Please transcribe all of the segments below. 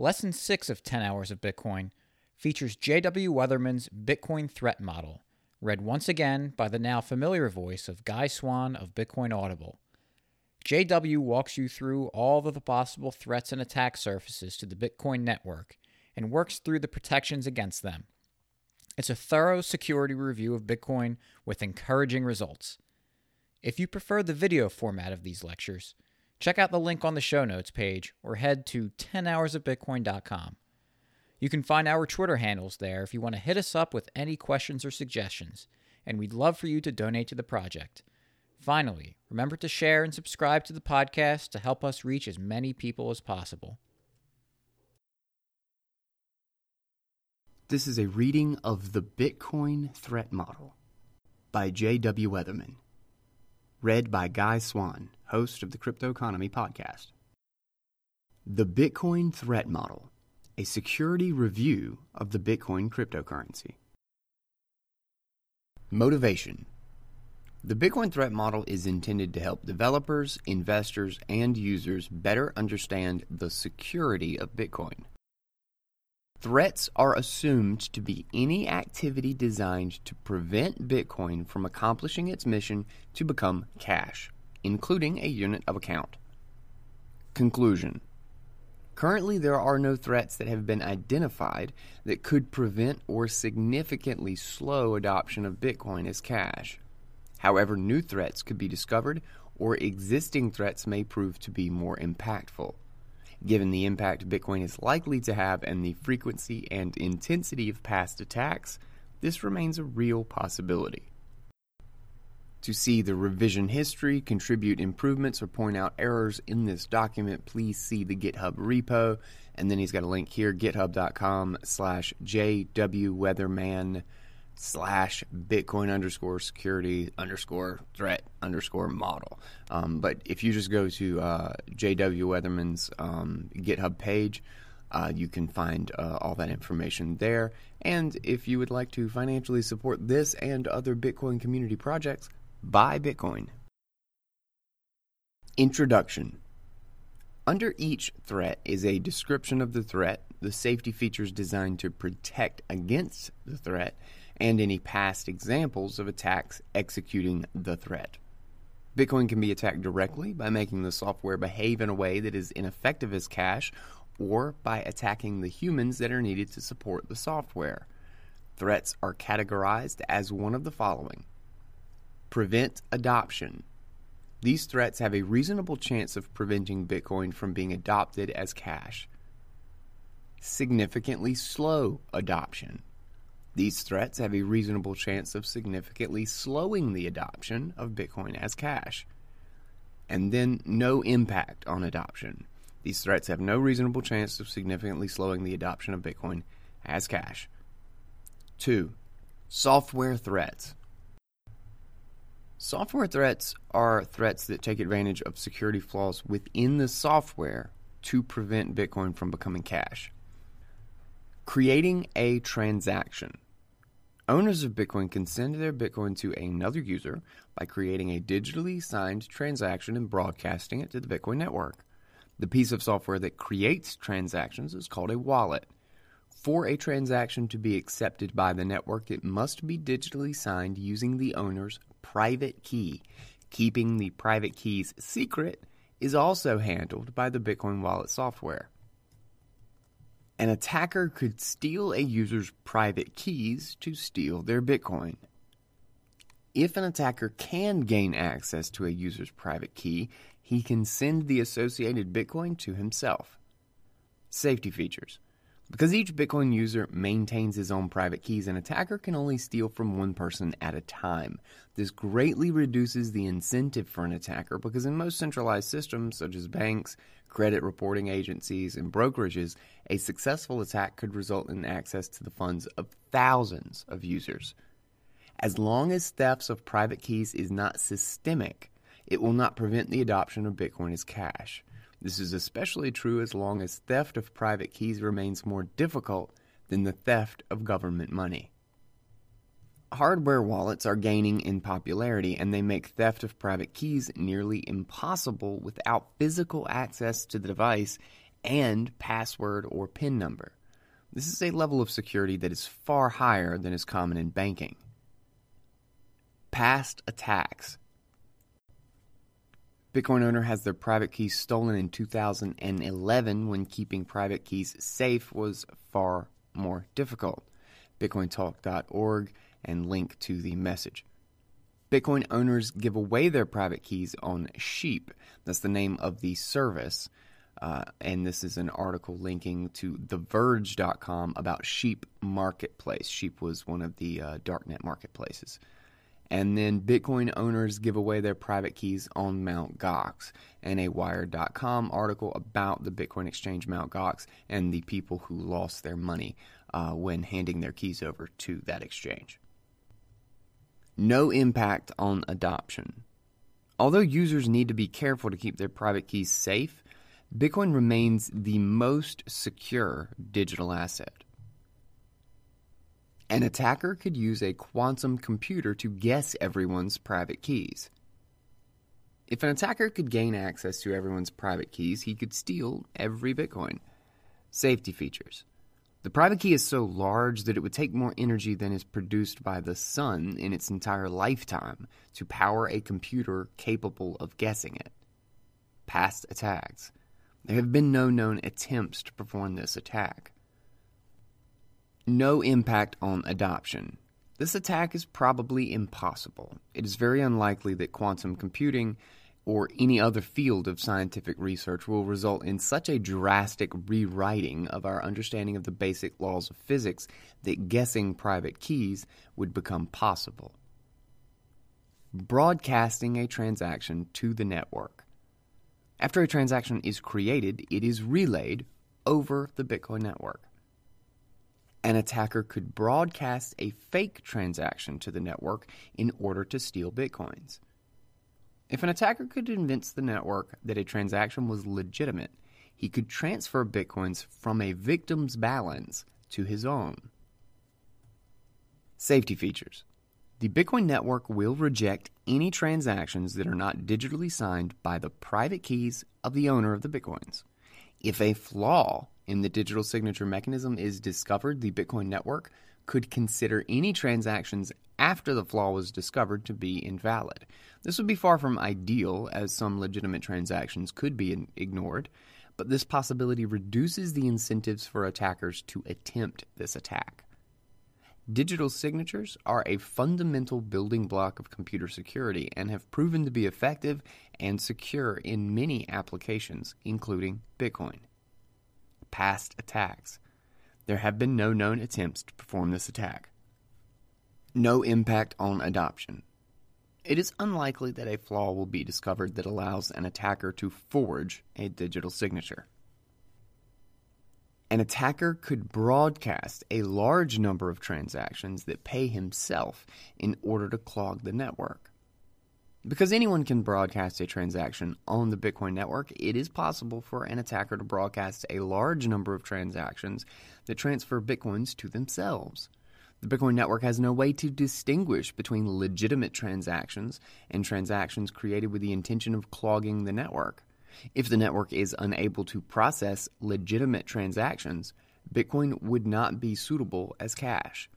Lesson 6 of 10 Hours of Bitcoin features J.W. Weatherman's Bitcoin Threat Model, read once again by the now familiar voice of Guy Swan of Bitcoin Audible. JW walks you through all of the possible threats and attack surfaces to the Bitcoin network and works through the protections against them. It's a thorough security review of Bitcoin with encouraging results. If you prefer the video format of these lectures, check out the link on the show notes page or head to 10hoursofbitcoin.com. You can find our Twitter handles there if you want to hit us up with any questions or suggestions, and we'd love for you to donate to the project. Finally, remember to share and subscribe to the podcast to help us reach as many people as possible. This is a reading of The Bitcoin Threat Model by J.W. Weatherman, read by Guy Swan, host of the Crypto Economy podcast. The Bitcoin Threat Model, a security review of the Bitcoin cryptocurrency. Motivation the Bitcoin threat model is intended to help developers, investors, and users better understand the security of Bitcoin. Threats are assumed to be any activity designed to prevent Bitcoin from accomplishing its mission to become cash, including a unit of account. Conclusion Currently, there are no threats that have been identified that could prevent or significantly slow adoption of Bitcoin as cash. However, new threats could be discovered, or existing threats may prove to be more impactful. Given the impact Bitcoin is likely to have and the frequency and intensity of past attacks, this remains a real possibility. To see the revision history, contribute improvements, or point out errors in this document, please see the GitHub repo. And then he's got a link here, github.com slash jwweatherman slash Bitcoin underscore security underscore threat underscore model. Um, but if you just go to uh, JW Weatherman's um, GitHub page, uh, you can find uh, all that information there. And if you would like to financially support this and other Bitcoin community projects, buy Bitcoin. Introduction Under each threat is a description of the threat, the safety features designed to protect against the threat, and any past examples of attacks executing the threat. Bitcoin can be attacked directly by making the software behave in a way that is ineffective as cash or by attacking the humans that are needed to support the software. Threats are categorized as one of the following Prevent adoption. These threats have a reasonable chance of preventing Bitcoin from being adopted as cash. Significantly slow adoption. These threats have a reasonable chance of significantly slowing the adoption of Bitcoin as cash. And then no impact on adoption. These threats have no reasonable chance of significantly slowing the adoption of Bitcoin as cash. 2. Software threats. Software threats are threats that take advantage of security flaws within the software to prevent Bitcoin from becoming cash. Creating a transaction. Owners of Bitcoin can send their Bitcoin to another user by creating a digitally signed transaction and broadcasting it to the Bitcoin network. The piece of software that creates transactions is called a wallet. For a transaction to be accepted by the network, it must be digitally signed using the owner's private key. Keeping the private keys secret is also handled by the Bitcoin wallet software. An attacker could steal a user's private keys to steal their Bitcoin. If an attacker can gain access to a user's private key, he can send the associated Bitcoin to himself. Safety features. Because each Bitcoin user maintains his own private keys, an attacker can only steal from one person at a time. This greatly reduces the incentive for an attacker because in most centralized systems, such as banks, credit reporting agencies, and brokerages, a successful attack could result in access to the funds of thousands of users. As long as thefts of private keys is not systemic, it will not prevent the adoption of Bitcoin as cash. This is especially true as long as theft of private keys remains more difficult than the theft of government money. Hardware wallets are gaining in popularity and they make theft of private keys nearly impossible without physical access to the device and password or PIN number. This is a level of security that is far higher than is common in banking. Past attacks. Bitcoin owner has their private keys stolen in 2011 when keeping private keys safe was far more difficult. BitcoinTalk.org and link to the message. Bitcoin owners give away their private keys on Sheep. That's the name of the service. Uh, and this is an article linking to TheVerge.com about Sheep Marketplace. Sheep was one of the uh, darknet marketplaces. And then Bitcoin owners give away their private keys on Mt. Gox, and a Wired.com article about the Bitcoin exchange Mt. Gox and the people who lost their money uh, when handing their keys over to that exchange. No impact on adoption. Although users need to be careful to keep their private keys safe, Bitcoin remains the most secure digital asset. An attacker could use a quantum computer to guess everyone's private keys. If an attacker could gain access to everyone's private keys, he could steal every Bitcoin. Safety features. The private key is so large that it would take more energy than is produced by the sun in its entire lifetime to power a computer capable of guessing it. Past attacks. There have been no known attempts to perform this attack. No impact on adoption. This attack is probably impossible. It is very unlikely that quantum computing or any other field of scientific research will result in such a drastic rewriting of our understanding of the basic laws of physics that guessing private keys would become possible. Broadcasting a transaction to the network. After a transaction is created, it is relayed over the Bitcoin network an attacker could broadcast a fake transaction to the network in order to steal bitcoins. If an attacker could convince the network that a transaction was legitimate, he could transfer bitcoins from a victim's balance to his own. Safety features The Bitcoin network will reject any transactions that are not digitally signed by the private keys of the owner of the bitcoins. If a flaw in the digital signature mechanism is discovered, the Bitcoin network could consider any transactions after the flaw was discovered to be invalid. This would be far from ideal, as some legitimate transactions could be ignored, but this possibility reduces the incentives for attackers to attempt this attack. Digital signatures are a fundamental building block of computer security and have proven to be effective and secure in many applications, including Bitcoin past attacks. There have been no known attempts to perform this attack. No impact on adoption. It is unlikely that a flaw will be discovered that allows an attacker to forge a digital signature. An attacker could broadcast a large number of transactions that pay himself in order to clog the network. Because anyone can broadcast a transaction on the Bitcoin network, it is possible for an attacker to broadcast a large number of transactions that transfer Bitcoins to themselves. The Bitcoin network has no way to distinguish between legitimate transactions and transactions created with the intention of clogging the network. If the network is unable to process legitimate transactions, Bitcoin would not be suitable as cash.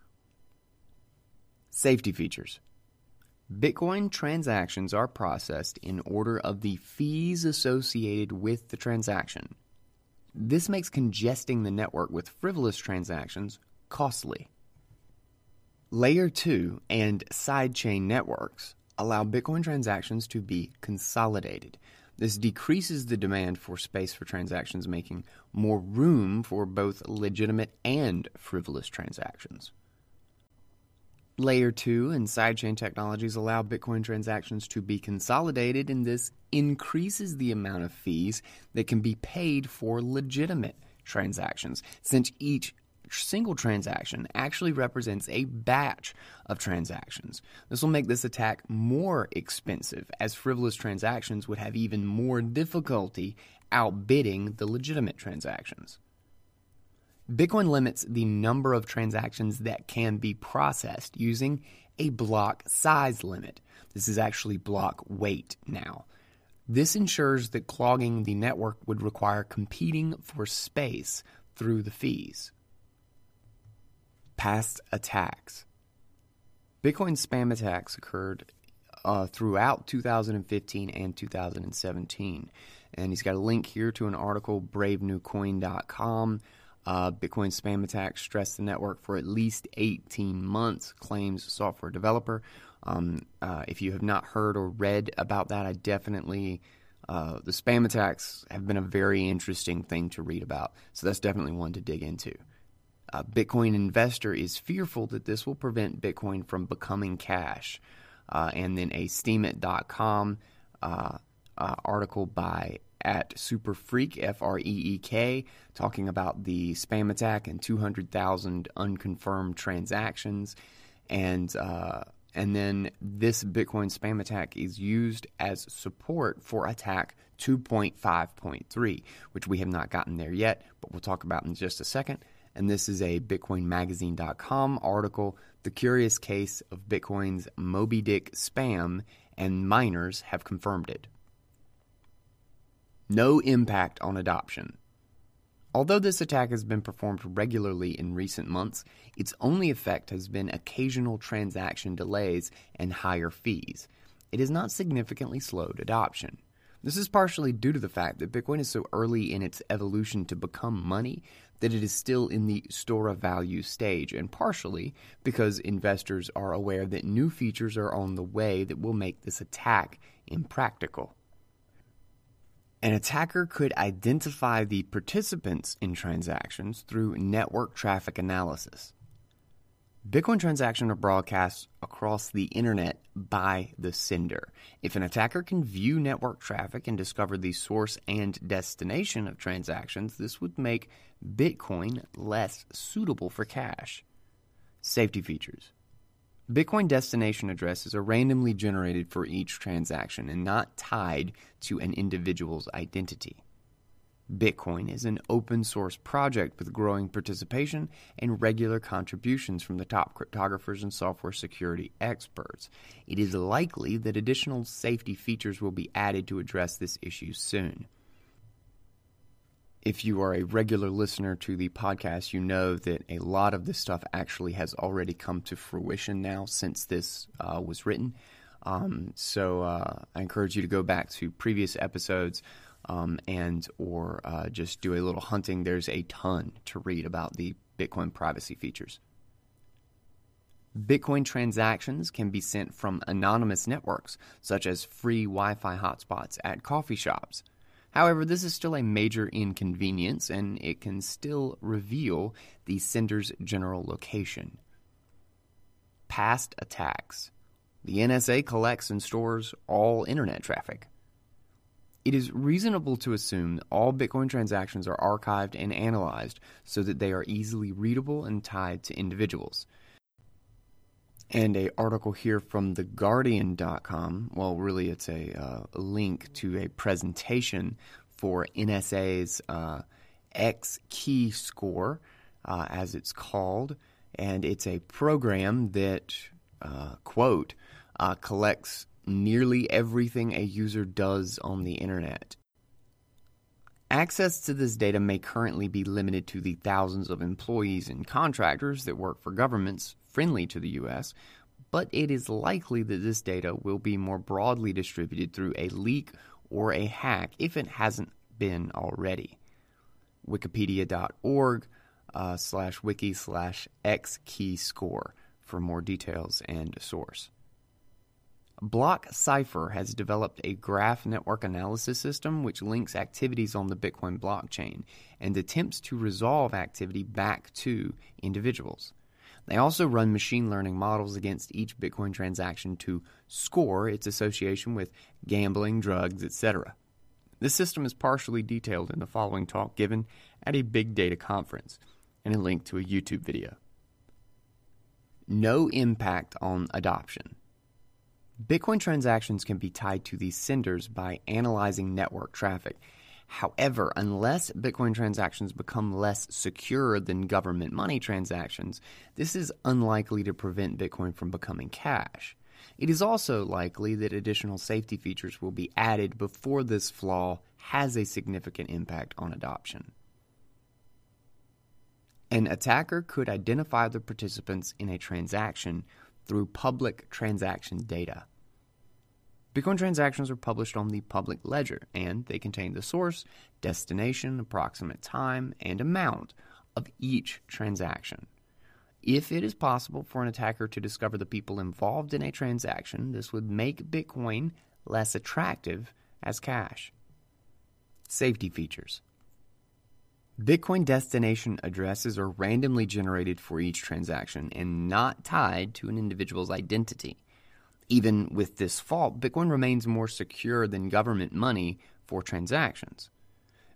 Safety features. Bitcoin transactions are processed in order of the fees associated with the transaction. This makes congesting the network with frivolous transactions costly. Layer 2 and sidechain networks allow Bitcoin transactions to be consolidated. This decreases the demand for space for transactions, making more room for both legitimate and frivolous transactions. Layer 2 and sidechain technologies allow Bitcoin transactions to be consolidated, and this increases the amount of fees that can be paid for legitimate transactions, since each single transaction actually represents a batch of transactions. This will make this attack more expensive, as frivolous transactions would have even more difficulty outbidding the legitimate transactions. Bitcoin limits the number of transactions that can be processed using a block size limit. This is actually block weight now. This ensures that clogging the network would require competing for space through the fees. Past attacks. Bitcoin spam attacks occurred uh, throughout 2015 and 2017. And he's got a link here to an article, bravenewcoin.com. Uh, Bitcoin spam attacks stress the network for at least 18 months, claims software developer. Um, uh, if you have not heard or read about that, I definitely. Uh, the spam attacks have been a very interesting thing to read about. So that's definitely one to dig into. A Bitcoin investor is fearful that this will prevent Bitcoin from becoming cash. Uh, and then a Steemit.com uh, uh, article by at Super Freak F R E E K talking about the spam attack and 200,000 unconfirmed transactions, and uh, and then this Bitcoin spam attack is used as support for attack 2.5.3, which we have not gotten there yet, but we'll talk about in just a second. And this is a BitcoinMagazine.com article The Curious Case of Bitcoin's Moby Dick Spam, and miners have confirmed it. No impact on adoption. Although this attack has been performed regularly in recent months, its only effect has been occasional transaction delays and higher fees. It has not significantly slowed adoption. This is partially due to the fact that Bitcoin is so early in its evolution to become money that it is still in the store of value stage, and partially because investors are aware that new features are on the way that will make this attack impractical. An attacker could identify the participants in transactions through network traffic analysis. Bitcoin transactions are broadcast across the internet by the sender. If an attacker can view network traffic and discover the source and destination of transactions, this would make Bitcoin less suitable for cash. Safety features Bitcoin destination addresses are randomly generated for each transaction and not tied to an individual's identity. Bitcoin is an open source project with growing participation and regular contributions from the top cryptographers and software security experts. It is likely that additional safety features will be added to address this issue soon if you are a regular listener to the podcast, you know that a lot of this stuff actually has already come to fruition now since this uh, was written. Um, so uh, I encourage you to go back to previous episodes um, and or uh, just do a little hunting. There's a ton to read about the Bitcoin privacy features. Bitcoin transactions can be sent from anonymous networks, such as free Wi Fi hotspots at coffee shops. However, this is still a major inconvenience and it can still reveal the sender's general location. Past attacks. The NSA collects and stores all internet traffic. It is reasonable to assume all Bitcoin transactions are archived and analyzed so that they are easily readable and tied to individuals and a article here from theguardian.com well really it's a, uh, link to a presentation for nsa's uh, x key score uh, as it's called. And it's a program that uh, quote uh, collects nearly everything a user does on the internet. Access to this data may currently be limited to the thousands of employees and contractors that work for governments friendly to the U.S., but it is likely that this data will be more broadly distributed through a leak or a hack if it hasn't been already. Wikipedia.org uh, slash wiki slash XKeyscore for more details and source. Block Cipher has developed a graph network analysis system which links activities on the Bitcoin blockchain and attempts to resolve activity back to individuals. They also run machine learning models against each Bitcoin transaction to score its association with gambling, drugs, etc. This system is partially detailed in the following talk given at a big data conference and a link to a YouTube video. No impact on adoption. Bitcoin transactions can be tied to these senders by analyzing network traffic. However, unless Bitcoin transactions become less secure than government money transactions, this is unlikely to prevent Bitcoin from becoming cash. It is also likely that additional safety features will be added before this flaw has a significant impact on adoption. An attacker could identify the participants in a transaction through public transaction data. Bitcoin transactions are published on the public ledger, and they contain the source, destination, approximate time, and amount of each transaction. If it is possible for an attacker to discover the people involved in a transaction, this would make Bitcoin less attractive as cash. Safety features Bitcoin destination addresses are randomly generated for each transaction and not tied to an individual's identity. Even with this fault, Bitcoin remains more secure than government money for transactions.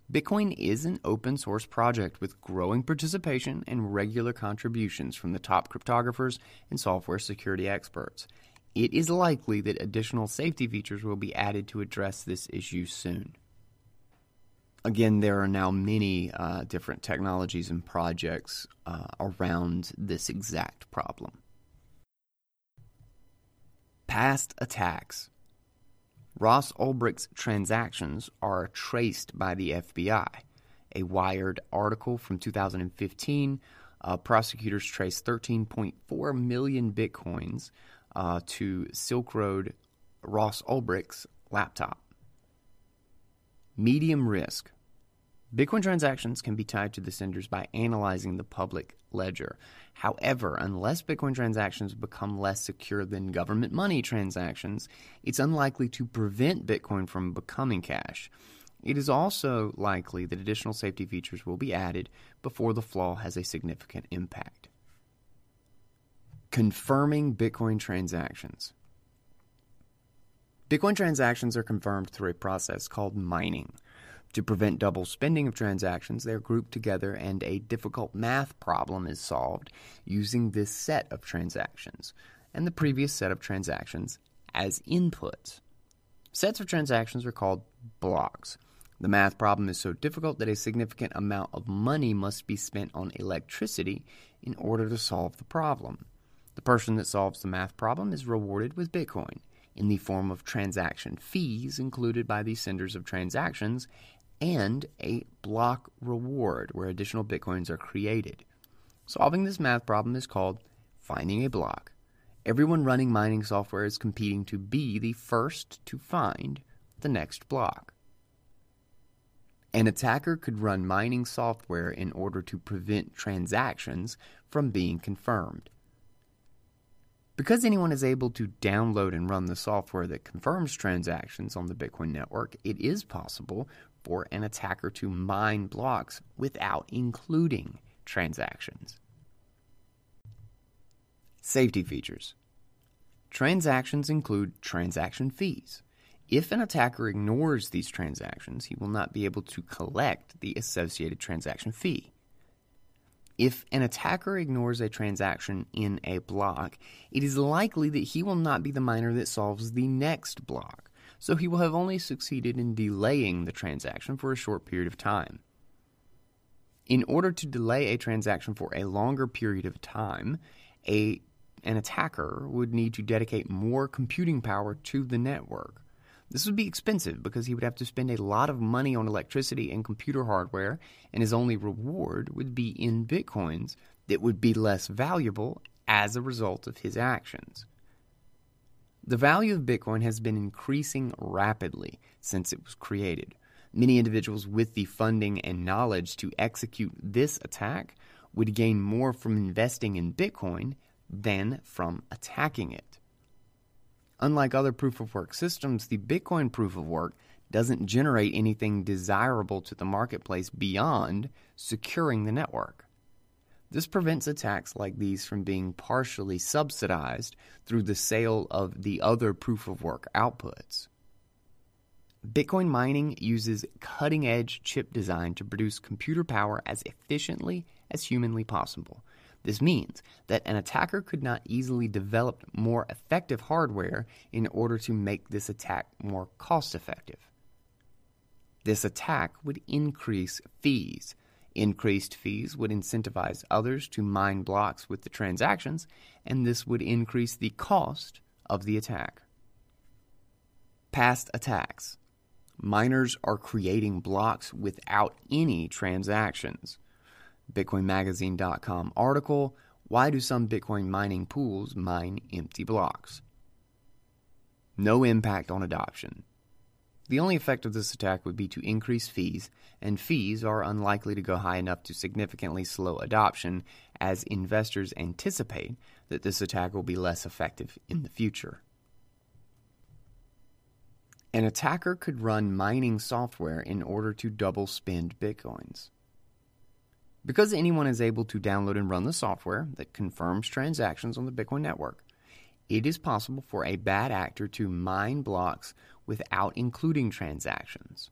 Bitcoin is an open source project with growing participation and regular contributions from the top cryptographers and software security experts. It is likely that additional safety features will be added to address this issue soon. Again, there are now many uh, different technologies and projects uh, around this exact problem. Past attacks. Ross Ulbricht's transactions are traced by the FBI. A Wired article from 2015, uh, prosecutors traced 13.4 million bitcoins uh, to Silk Road Ross Ulbricht's laptop. Medium risk. Bitcoin transactions can be tied to the senders by analyzing the public ledger. However, unless Bitcoin transactions become less secure than government money transactions, it's unlikely to prevent Bitcoin from becoming cash. It is also likely that additional safety features will be added before the flaw has a significant impact. Confirming Bitcoin transactions. Bitcoin transactions are confirmed through a process called mining. To prevent double spending of transactions, they are grouped together and a difficult math problem is solved using this set of transactions and the previous set of transactions as inputs. Sets of transactions are called blocks. The math problem is so difficult that a significant amount of money must be spent on electricity in order to solve the problem. The person that solves the math problem is rewarded with Bitcoin in the form of transaction fees included by the senders of transactions and a block reward where additional bitcoins are created. Solving this math problem is called finding a block. Everyone running mining software is competing to be the first to find the next block. An attacker could run mining software in order to prevent transactions from being confirmed. Because anyone is able to download and run the software that confirms transactions on the Bitcoin network, it is possible for an attacker to mine blocks without including transactions. Safety features Transactions include transaction fees. If an attacker ignores these transactions, he will not be able to collect the associated transaction fee. If an attacker ignores a transaction in a block, it is likely that he will not be the miner that solves the next block so he will have only succeeded in delaying the transaction for a short period of time. In order to delay a transaction for a longer period of time, a, an attacker would need to dedicate more computing power to the network. This would be expensive because he would have to spend a lot of money on electricity and computer hardware, and his only reward would be in bitcoins that would be less valuable as a result of his actions. The value of Bitcoin has been increasing rapidly since it was created. Many individuals with the funding and knowledge to execute this attack would gain more from investing in Bitcoin than from attacking it. Unlike other proof of work systems, the Bitcoin proof of work doesn't generate anything desirable to the marketplace beyond securing the network. This prevents attacks like these from being partially subsidized through the sale of the other proof of work outputs. Bitcoin mining uses cutting edge chip design to produce computer power as efficiently as humanly possible. This means that an attacker could not easily develop more effective hardware in order to make this attack more cost effective. This attack would increase fees Increased fees would incentivize others to mine blocks with the transactions, and this would increase the cost of the attack. Past attacks. Miners are creating blocks without any transactions. BitcoinMagazine.com article Why do some Bitcoin mining pools mine empty blocks? No impact on adoption. The only effect of this attack would be to increase fees, and fees are unlikely to go high enough to significantly slow adoption, as investors anticipate that this attack will be less effective in the future. An attacker could run mining software in order to double spend bitcoins. Because anyone is able to download and run the software that confirms transactions on the Bitcoin network, it is possible for a bad actor to mine blocks without including transactions.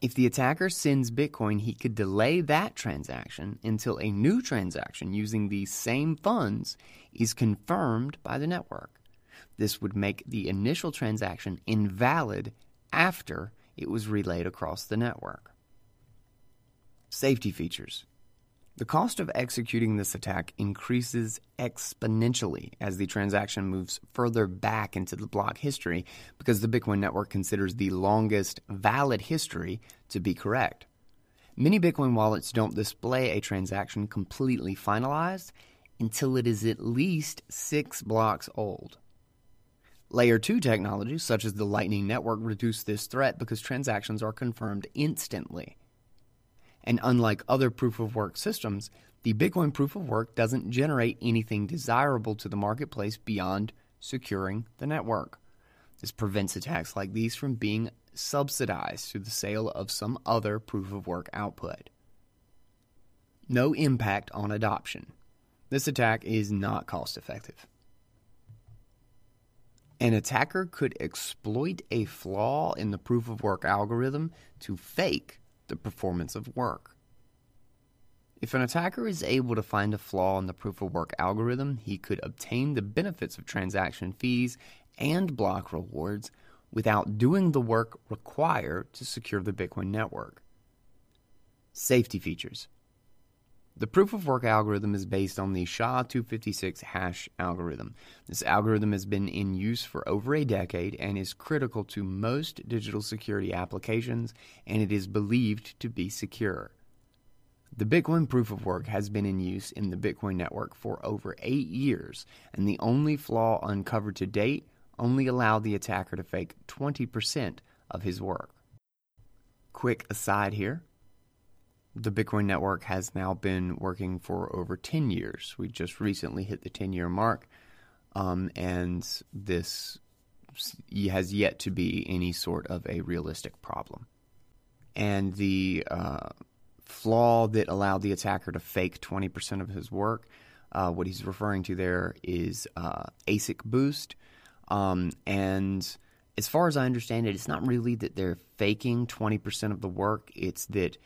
If the attacker sends Bitcoin, he could delay that transaction until a new transaction using these same funds is confirmed by the network. This would make the initial transaction invalid after it was relayed across the network. Safety features. The cost of executing this attack increases exponentially as the transaction moves further back into the block history because the Bitcoin network considers the longest valid history to be correct. Many Bitcoin wallets don't display a transaction completely finalized until it is at least six blocks old. Layer 2 technologies, such as the Lightning Network, reduce this threat because transactions are confirmed instantly. And unlike other proof of work systems, the Bitcoin proof of work doesn't generate anything desirable to the marketplace beyond securing the network. This prevents attacks like these from being subsidized through the sale of some other proof of work output. No impact on adoption. This attack is not cost effective. An attacker could exploit a flaw in the proof of work algorithm to fake the performance of work. If an attacker is able to find a flaw in the proof of work algorithm, he could obtain the benefits of transaction fees and block rewards without doing the work required to secure the Bitcoin network. Safety features. The proof of work algorithm is based on the SHA 256 hash algorithm. This algorithm has been in use for over a decade and is critical to most digital security applications, and it is believed to be secure. The Bitcoin proof of work has been in use in the Bitcoin network for over eight years, and the only flaw uncovered to date only allowed the attacker to fake 20% of his work. Quick aside here the Bitcoin network has now been working for over 10 years. We just recently hit the 10 year mark, um, and this has yet to be any sort of a realistic problem. And the uh, flaw that allowed the attacker to fake 20% of his work, uh, what he's referring to there is uh, ASIC boost. Um, and as far as I understand it, it's not really that they're faking 20% of the work, it's that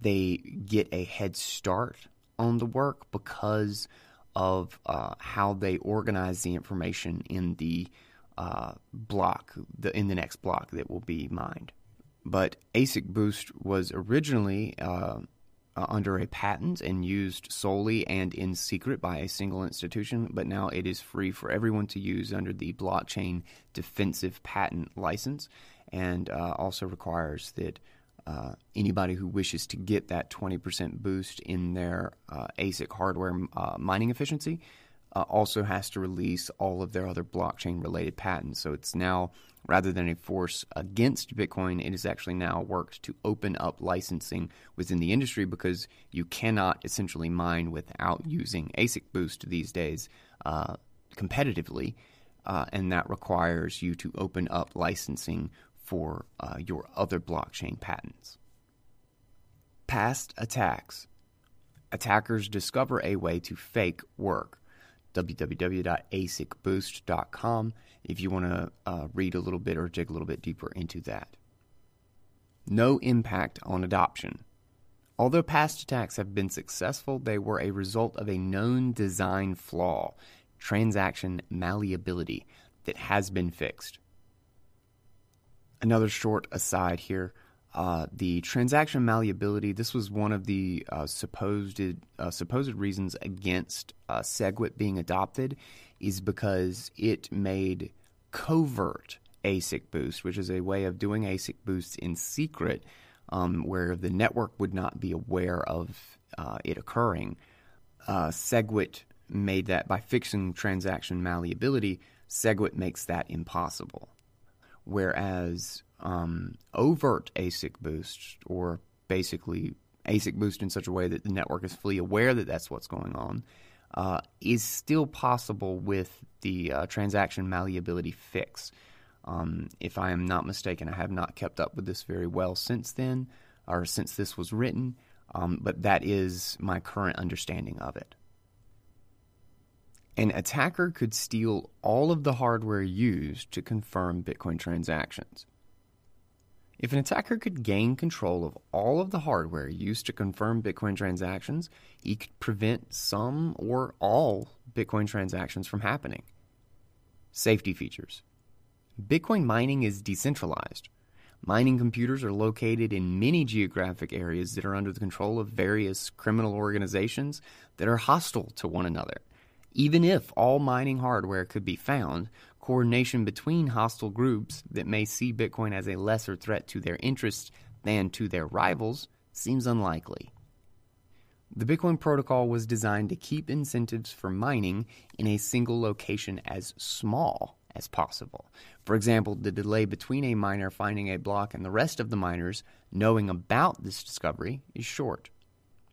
they get a head start on the work because of uh, how they organize the information in the uh, block, the, in the next block that will be mined. But ASIC Boost was originally uh, uh, under a patent and used solely and in secret by a single institution, but now it is free for everyone to use under the Blockchain Defensive Patent License and uh, also requires that uh, anybody who wishes to get that 20% boost in their uh, ASIC hardware uh, mining efficiency uh, also has to release all of their other blockchain related patents. So it's now, rather than a force against Bitcoin, it is actually now worked to open up licensing within the industry because you cannot essentially mine without using ASIC boost these days uh, competitively. and that requires you to open up licensing for uh, your other blockchain patents. Past attacks. Attackers discover a way to fake work. www.asicboost.com if you want to uh, read a little bit or dig a little bit deeper into that. No impact on adoption. Although past attacks have been successful, they were a result of a known design flaw, transaction malleability, that has been fixed another short aside here. Uh, the transaction malleability. This was one of the uh, supposed uh, supposed reasons against uh, SegWit being adopted, is because it made covert ASIC boost, which is a way of doing ASIC boosts in secret, um, where the network would not be aware of uh, it occurring. Uh, SegWit made that by fixing transaction malleability. SegWit makes that impossible. Whereas um, overt ASIC boost, or basically ASIC boost in such a way that the network is fully aware that that's what's going on, uh, is still possible with the uh, transaction malleability fix. Um, if I am not mistaken, I have not kept up with this very well since then, or since this was written, um, but that is my current understanding of it. An attacker could steal all of the hardware used to confirm Bitcoin transactions. If an attacker could gain control of all of the hardware used to confirm Bitcoin transactions, he could prevent some or all Bitcoin transactions from happening. Safety features Bitcoin mining is decentralized. Mining computers are located in many geographic areas that are under the control of various criminal organizations that are hostile to one another. Even if all mining hardware could be found, coordination between hostile groups that may see Bitcoin as a lesser threat to their interests than to their rivals seems unlikely. The Bitcoin protocol was designed to keep incentives for mining in a single location as small as possible. For example, the delay between a miner finding a block and the rest of the miners knowing about this discovery is short.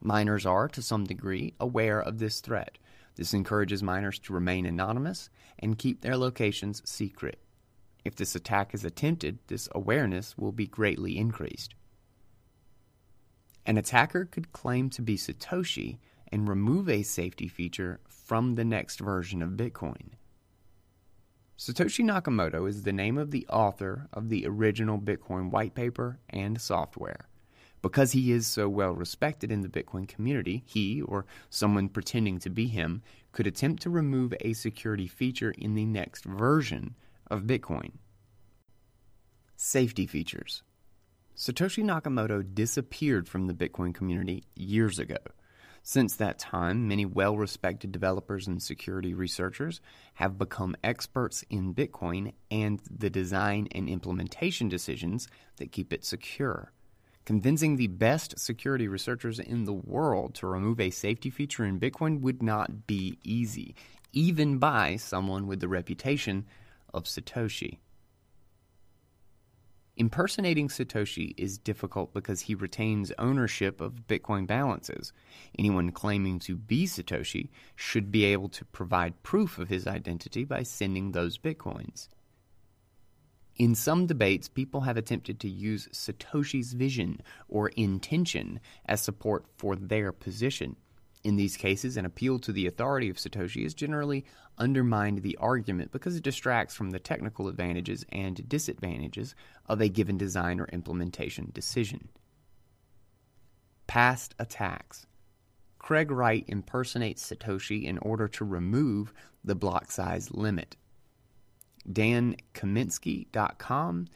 Miners are, to some degree, aware of this threat. This encourages miners to remain anonymous and keep their locations secret. If this attack is attempted, this awareness will be greatly increased. An attacker could claim to be Satoshi and remove a safety feature from the next version of Bitcoin. Satoshi Nakamoto is the name of the author of the original Bitcoin white paper and software. Because he is so well respected in the Bitcoin community, he, or someone pretending to be him, could attempt to remove a security feature in the next version of Bitcoin. Safety features Satoshi Nakamoto disappeared from the Bitcoin community years ago. Since that time, many well respected developers and security researchers have become experts in Bitcoin and the design and implementation decisions that keep it secure. Convincing the best security researchers in the world to remove a safety feature in Bitcoin would not be easy, even by someone with the reputation of Satoshi. Impersonating Satoshi is difficult because he retains ownership of Bitcoin balances. Anyone claiming to be Satoshi should be able to provide proof of his identity by sending those Bitcoins. In some debates, people have attempted to use Satoshi's vision or intention as support for their position. In these cases, an appeal to the authority of Satoshi has generally undermined the argument because it distracts from the technical advantages and disadvantages of a given design or implementation decision. Past attacks. Craig Wright impersonates Satoshi in order to remove the block size limit dankaminsky.com,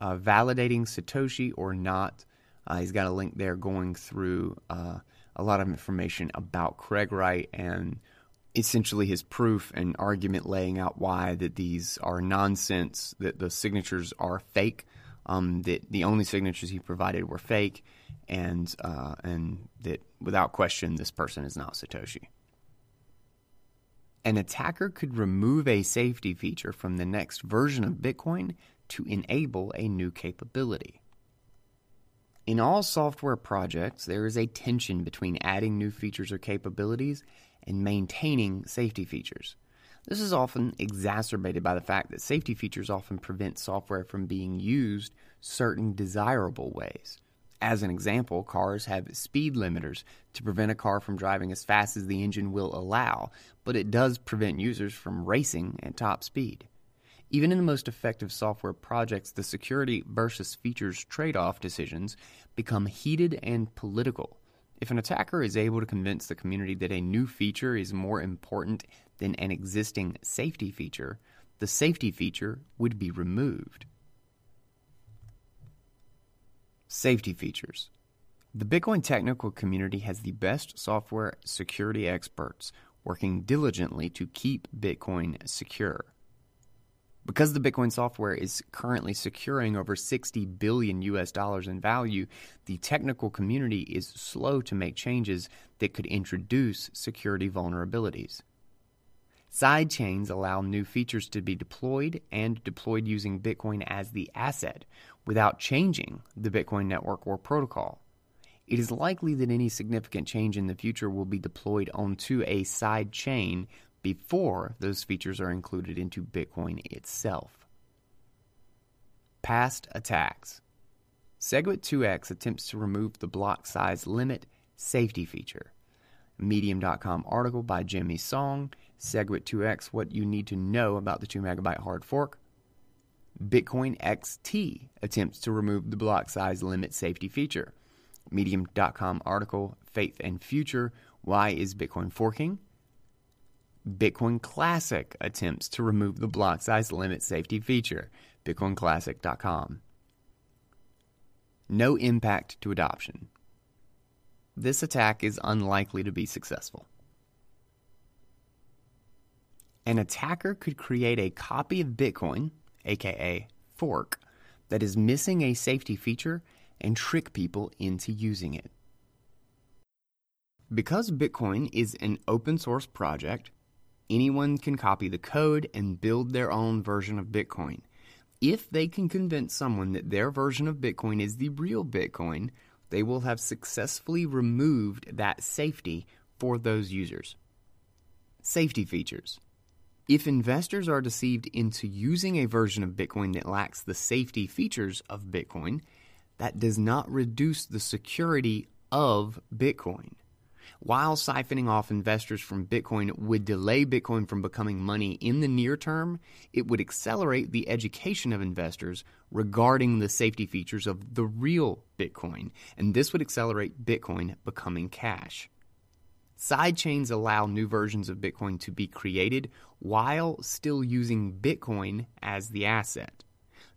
uh, validating Satoshi or not. Uh, he's got a link there going through uh, a lot of information about Craig Wright and essentially his proof and argument laying out why that these are nonsense, that the signatures are fake, um, that the only signatures he provided were fake, and uh, and that without question this person is not Satoshi an attacker could remove a safety feature from the next version of Bitcoin to enable a new capability. In all software projects, there is a tension between adding new features or capabilities and maintaining safety features. This is often exacerbated by the fact that safety features often prevent software from being used certain desirable ways. As an example, cars have speed limiters to prevent a car from driving as fast as the engine will allow, but it does prevent users from racing at top speed. Even in the most effective software projects, the security versus features trade off decisions become heated and political. If an attacker is able to convince the community that a new feature is more important than an existing safety feature, the safety feature would be removed. Safety features. The Bitcoin technical community has the best software security experts working diligently to keep Bitcoin secure. Because the Bitcoin software is currently securing over 60 billion US dollars in value, the technical community is slow to make changes that could introduce security vulnerabilities. Sidechains allow new features to be deployed and deployed using Bitcoin as the asset without changing the Bitcoin network or protocol it is likely that any significant change in the future will be deployed onto a side chain before those features are included into Bitcoin itself. Past attacks. SegWit2x attempts to remove the block size limit safety feature. Medium.com article by Jimmy Song, SegWit2x What You Need to Know About the 2 Megabyte Hard Fork. Bitcoin XT attempts to remove the block size limit safety feature. Medium.com article, Faith and Future Why is Bitcoin Forking? Bitcoin Classic attempts to remove the block size limit safety feature. BitcoinClassic.com. No impact to adoption. This attack is unlikely to be successful. An attacker could create a copy of Bitcoin, aka fork, that is missing a safety feature and trick people into using it. Because Bitcoin is an open source project, anyone can copy the code and build their own version of Bitcoin. If they can convince someone that their version of Bitcoin is the real Bitcoin, they will have successfully removed that safety for those users. Safety features. If investors are deceived into using a version of Bitcoin that lacks the safety features of Bitcoin, that does not reduce the security of Bitcoin. While siphoning off investors from Bitcoin would delay Bitcoin from becoming money in the near term, it would accelerate the education of investors regarding the safety features of the real Bitcoin, and this would accelerate Bitcoin becoming cash. Sidechains allow new versions of Bitcoin to be created while still using Bitcoin as the asset.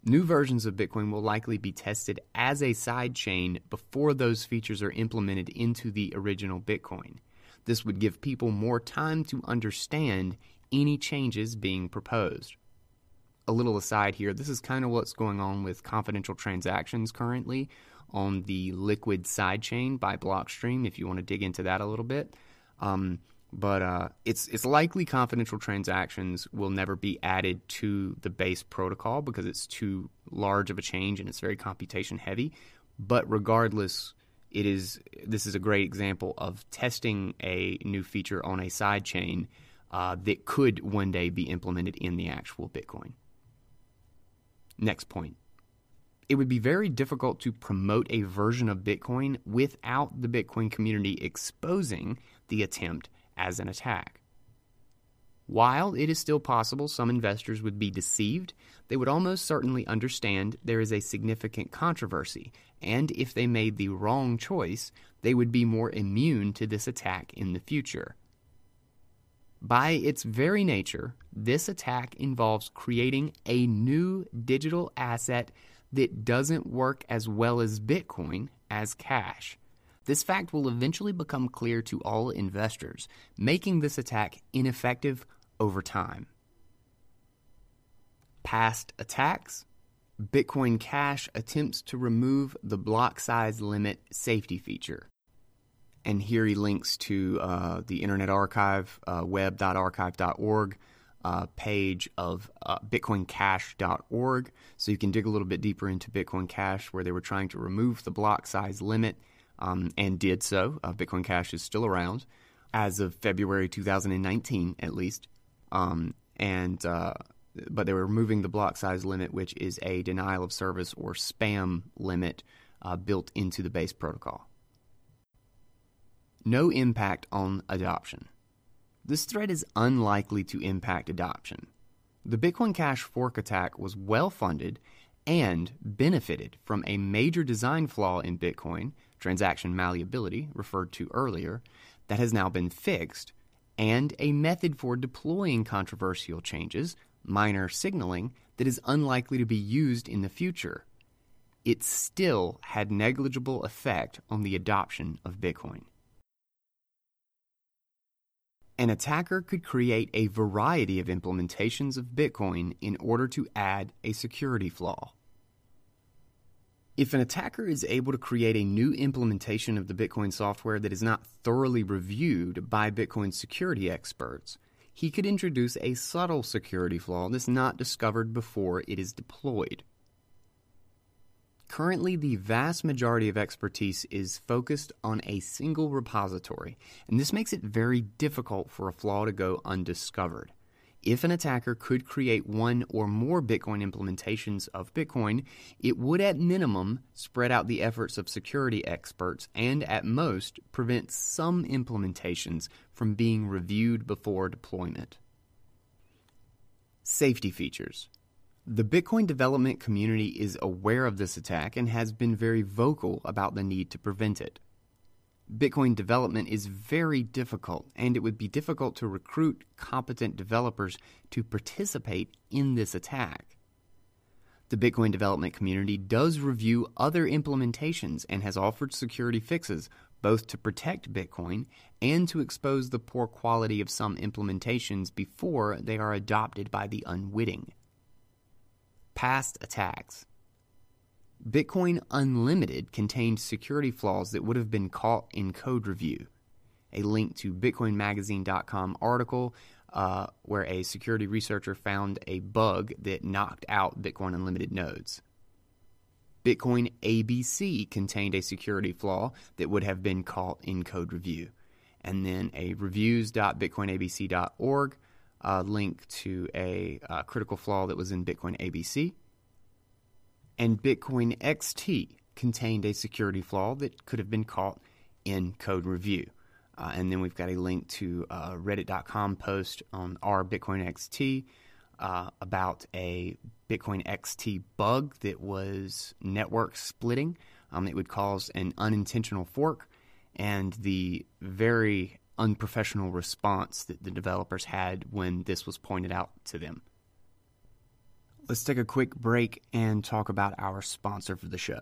New versions of Bitcoin will likely be tested as a sidechain before those features are implemented into the original Bitcoin. This would give people more time to understand any changes being proposed. A little aside here, this is kind of what's going on with confidential transactions currently on the Liquid sidechain by Blockstream, if you want to dig into that a little bit. Um, but uh, it's it's likely confidential transactions will never be added to the base protocol because it's too large of a change and it's very computation heavy. But regardless, it is this is a great example of testing a new feature on a side chain uh, that could one day be implemented in the actual Bitcoin. Next point. It would be very difficult to promote a version of Bitcoin without the Bitcoin community exposing the attempt as an attack. While it is still possible some investors would be deceived, they would almost certainly understand there is a significant controversy, and if they made the wrong choice, they would be more immune to this attack in the future. By its very nature, this attack involves creating a new digital asset that doesn't work as well as Bitcoin as cash. This fact will eventually become clear to all investors, making this attack ineffective over time. Past attacks Bitcoin Cash attempts to remove the block size limit safety feature. And here he links to uh, the Internet Archive, uh, web.archive.org uh, page of uh, bitcoincash.org. So you can dig a little bit deeper into Bitcoin Cash, where they were trying to remove the block size limit um, and did so. Uh, Bitcoin Cash is still around as of February 2019, at least. Um, and uh, but they were removing the block size limit, which is a denial of service or spam limit uh, built into the base protocol. No impact on adoption. This threat is unlikely to impact adoption. The Bitcoin Cash fork attack was well funded and benefited from a major design flaw in Bitcoin transaction malleability, referred to earlier, that has now been fixed, and a method for deploying controversial changes, miner signaling, that is unlikely to be used in the future. it still had negligible effect on the adoption of Bitcoin. An attacker could create a variety of implementations of Bitcoin in order to add a security flaw. If an attacker is able to create a new implementation of the Bitcoin software that is not thoroughly reviewed by Bitcoin security experts, he could introduce a subtle security flaw that's not discovered before it is deployed. Currently, the vast majority of expertise is focused on a single repository, and this makes it very difficult for a flaw to go undiscovered. If an attacker could create one or more Bitcoin implementations of Bitcoin, it would at minimum spread out the efforts of security experts and at most prevent some implementations from being reviewed before deployment. Safety features. The Bitcoin development community is aware of this attack and has been very vocal about the need to prevent it. Bitcoin development is very difficult, and it would be difficult to recruit competent developers to participate in this attack. The Bitcoin development community does review other implementations and has offered security fixes both to protect Bitcoin and to expose the poor quality of some implementations before they are adopted by the unwitting. Past attacks. Bitcoin Unlimited contained security flaws that would have been caught in code review. A link to BitcoinMagazine.com article uh, where a security researcher found a bug that knocked out Bitcoin Unlimited nodes. Bitcoin ABC contained a security flaw that would have been caught in code review. And then a reviews.bitcoinabc.org uh, link to a uh, critical flaw that was in Bitcoin ABC and Bitcoin XT contained a security flaw that could have been caught in code review. Uh, and then we've got a link to a reddit.com post on our Bitcoin XT uh, about a Bitcoin XT bug that was network splitting. Um, it would cause an unintentional fork, and the very unprofessional response that the developers had when this was pointed out to them. Let's take a quick break and talk about our sponsor for the show.